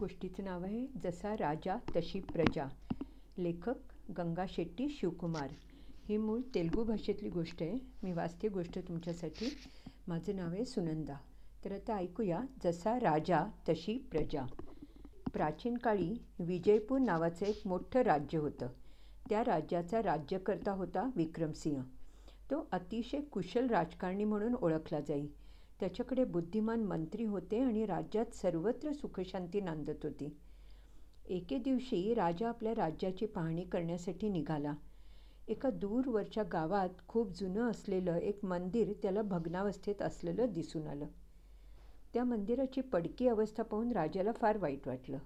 गोष्टीचं नाव आहे जसा राजा तशी प्रजा. लेखक गंगा शेट्टी शिवकुमार. ही मूळ तेलुगू भाषेतली गोष्ट आहे. मी वाचते गोष्ट तुमच्यासाठी. माझं नाव आहे सुनंदा. तर आता ऐकूया जसा राजा तशी प्रजा. प्राचीन काळी विजयपूर नावाचं एक मोठं राज्य होतं. त्या राज्याचा राज्यकर्ता होता विक्रमसिंह. तो अतिशय कुशल राजकारणी म्हणून ओळखला जाई. त्याच्याकडे बुद्धिमान मंत्री होते आणि राज्यात सर्वत्र सुखशांती नांदत होती. एके दिवशी राजा आपल्या राज्याची पाहणी करण्यासाठी निघाला. एका दूरवरच्या गावात खूप जुनं असलेलं एक मंदिर त्याला भग्नावस्थेत असलेलं दिसून आलं. त्या मंदिराची पडकी अवस्था पाहून राजाला फार वाईट वाटलं.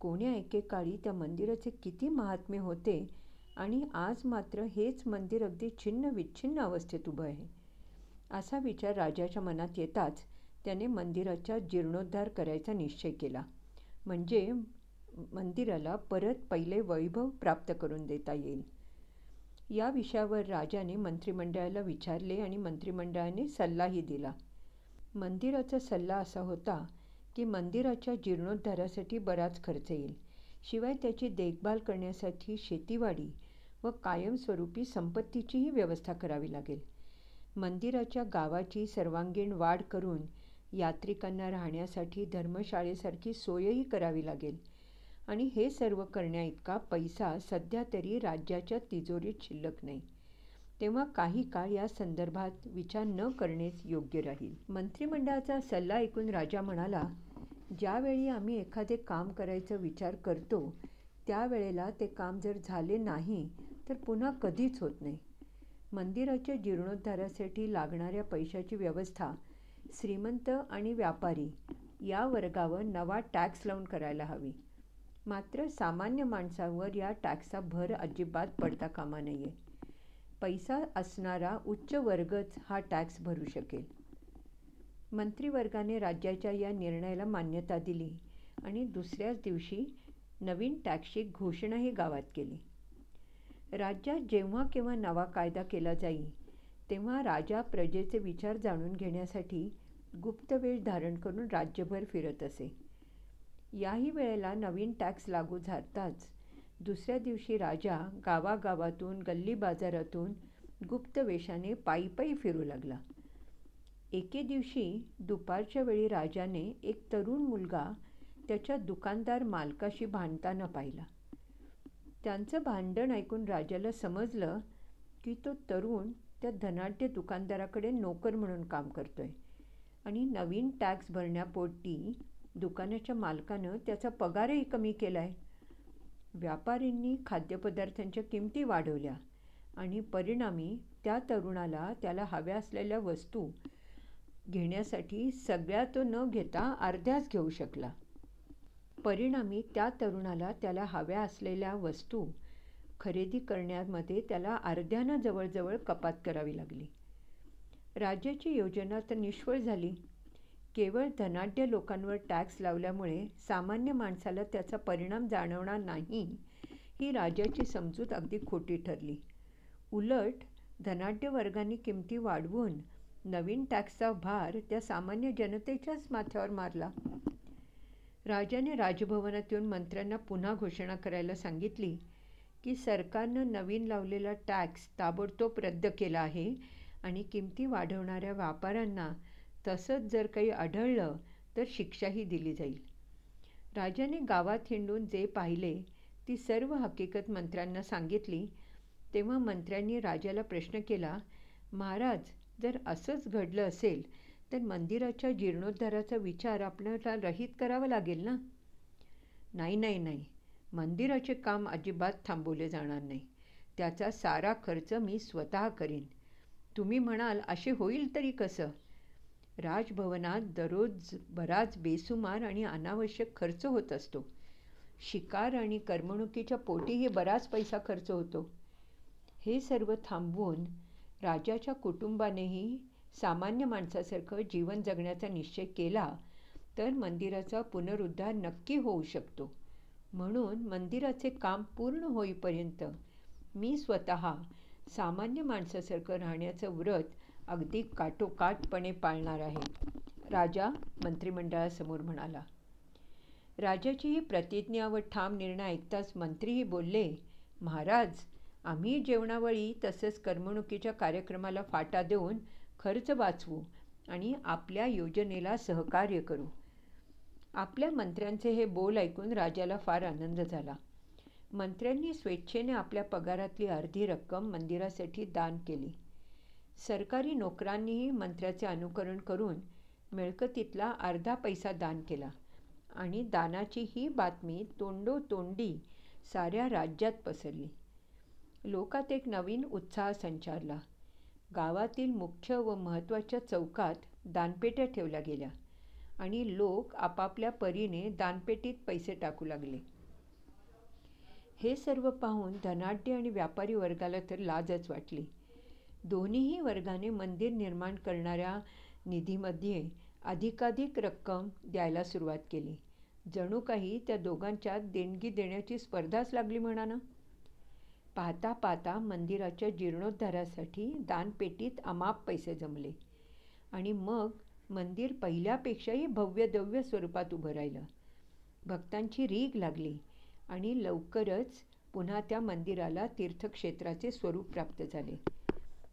कोण्या एकेकाळी त्या मंदिराचे किती महात्म्य होते आणि आज मात्र हेच मंदिर अगदी छिन्न विच्छिन्न अवस्थेत उभं आहे. असा विचार राजाच्या मनात येताच त्याने मंदिराचा जीर्णोद्धार करायचा निश्चय केला. म्हणजे मंदिराला परत पहिले वैभव प्राप्त करून देता येईल. या विषयावर राजाने मंत्रिमंडळाला विचारले आणि मंत्रिमंडळाने सल्लाही दिला. मंदिराचा सल्ला असा होता की मंदिराच्या जीर्णोद्धारासाठी बराच खर्च येईल. शिवाय त्याची देखभाल करण्यासाठी शेतीवाडी व कायमस्वरूपी संपत्तीचीही व्यवस्था करावी लागेल. मंदिराच्या गावाची सर्वांगीण वाढ करून यात्रिकांना राहण्यासाठी धर्मशाळेसारखी सोयही करावी लागेल. आणि हे सर्व करण्याइतका पैसा सध्या तरी राज्याच्या तिजोरीत शिल्लक नाही. तेव्हा काही काळ या संदर्भात विचार न करणेच योग्य राहील. मंत्रिमंडळाचा सल्ला ऐकून राजा म्हणाला ज्यावेळी आम्ही एखादे काम करायचा विचार करतो त्यावेळेला ते काम जर झाले नाही तर पुन्हा कधीच होत नाही. मंदिराच्या जीर्णोद्धारासाठी लागणाऱ्या पैशाची व्यवस्था श्रीमंत आणि व्यापारी या वर्गावर नवा टॅक्स लावून करायला हवी. मात्र सामान्य माणसावर या टॅक्सचा भर अजिबात पडता कामा नये. पैसा असणारा उच्च वर्गच हा टॅक्स भरू शकेल. मंत्रिवर्गाने राज्याच्या या निर्णयाला मान्यता दिली आणि दुसऱ्याच दिवशी नवीन टॅक्सची घोषणाही गावात केली. राज्यात जेव्हा केव्हा नवा कायदा केला जाई तेव्हा राजा प्रजेचे विचार जाणून घेण्यासाठी गुप्त वेळ धारण करून राज्यभर फिरत असे. याही वेळेला नवीन टॅक्स लागू झाताच दुसऱ्या दिवशी राजा गावागावातून गल्ली बाजारातून गुप्त वेशाने पायी पायी फिरू लागला. एके दिवशी दुपारच्या वेळी राजाने एक तरुण मुलगा त्याच्या दुकानदार मालकाशी भांडताना पाहिला. त्यांचं भांडण ऐकून राजाला समजलं की तो तरुण त्या धनाढ्य दुकानदाराकडे नोकर म्हणून काम करतोय. आणि नवीन टॅक्स भरण्यापोटी दुकानाच्या मालकानं त्याचा पगारही कमी केला आहे व्यापारींनी खाद्यपदार्थांच्या किमती वाढवल्या आणि परिणामी त्या तरुणाला त्याला हव्या असलेल्या वस्तू घेण्यासाठी सगळ्या तो न घेता अर्ध्याच घेऊ शकला. परिणामी त्या तरुणाला त्याला हव्या असलेल्या वस्तू खरेदी करण्यामध्ये त्याला अर्ध्यानं जवळजवळ कपात करावी लागली. राज्याची योजना तर निष्फळ झाली. केवळ धनाढ्य लोकांवर टॅक्स लावल्यामुळे सामान्य माणसाला त्याचा परिणाम जाणवणार नाही ही राजाची समजूत अगदी खोटी ठरली. उलट धनाढ्य वर्गाने किमती वाढवून नवीन टॅक्सचा भार त्या सामान्य जनतेच्याच माथ्यावर मारला. राजाने राजभवनात येऊन मंत्र्यांना पुन्हा घोषणा करायला सांगितली की सरकारनं नवीन लावलेला टॅक्स ताबडतोब रद्द केला आहे आणि किमती वाढवणाऱ्या व्यापाऱ्यांना तसंच जर काही आढळलं तर शिक्षाही दिली जाईल. राजाने गावात हिंडून जे पाहिले ती सर्व हकीकत मंत्र्यांना सांगितली. तेव्हा मंत्र्यांनी राजाला प्रश्न केला महाराज जर असंच घडलं असेल तर मंदिराच्या जीर्णोद्धाराचा विचार आपल्याला रहित करावा लागेल ना? नाही नाही नाही. मंदिराचे काम अजिबात थांबवले जाणार नाही. त्याचा सारा खर्च मी स्वतः करीन. तुम्ही म्हणाल असे होईल तरी कसं? राजभवनात दररोज बराच बेसुमार आणि अनावश्यक खर्च होत असतो. शिकार आणि करमणुकीच्या पोटीही बराच पैसा खर्च होतो. हे सर्व थांबवून राजाच्या कुटुंबानेही सामान्य माणसासारखं जीवन जगण्याचा निश्चय केला तर मंदिराचा पुनरुद्धार नक्की होऊ शकतो. म्हणून मंदिराचे काम पूर्ण होईपर्यंत मी स्वतः सामान्य माणसासारखं राहण्याचं व्रत अगदी काटोकाटपणे पाळणार आहे राजा मंत्रिमंडळासमोर म्हणाला. राजाची ही प्रतिज्ञा व ठाम निर्णय ऐकताच मंत्रीही बोलले महाराज आम्ही जेवणावळी तसेच करमणुकीच्या कार्यक्रमाला फाटा देऊन खर्च वाचवू आणि आपल्या योजनेला सहकार्य करू. आपल्या मंत्र्यांचे हे बोल ऐकून राजाला फार आनंद झाला. मंत्र्यांनी स्वेच्छेने आपल्या पगारातली अर्धी रक्कम मंदिरासाठी दान केली. सरकारी नोकरांनीही मंत्र्याचे अनुकरण करून मिळकतीतला अर्धा पैसा दान केला आणि दानाची ही बातमी तोंडोतोंडी साऱ्या राज्यात पसरली. लोकात एक नवीन उत्साह संचारला. गावातील मुख्य व महत्त्वाच्या चौकात दानपेट्या ठेवल्या गेल्या आणि लोक आपापल्या परीने दानपेटीत पैसे टाकू लागले. हे सर्व पाहून धनाढ्य आणि व्यापारी वर्गाला तर लाजच वाटली. दोन्हीही वर्गाने मंदिर निर्माण करणाऱ्या निधीमध्ये अधिकाधिक रक्कम द्यायला सुरुवात केली. जणू काही त्या दोघांच्यात देणगी देण्याची स्पर्धाच लागली म्हणा ना पाहता पाहता मंदिराच्या जीर्णोद्धारासाठी दानपेटीत अमाप पैसे जमले. आणि मग मंदिर पहिल्यापेक्षाही भव्यदव्य स्वरूपात उभं राहिलं. भक्तांची रीग लागली आणि लवकरच पुन्हा त्या मंदिराला तीर्थक्षेत्राचे स्वरूप प्राप्त झाले.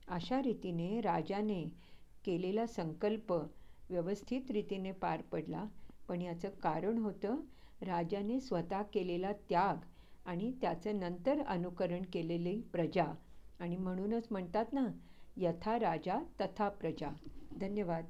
अशा रीतीने राजाने केलेला संकल्प व्यवस्थित रीतीने पार पडला. पण याचं कारण होतं राजाने स्वतः केलेला त्याग आणि त्याचं नंतर अनुकरण केलेली प्रजा. आणि म्हणूनच म्हणतात ना यथा राजा तथा प्रजा. धन्यवाद.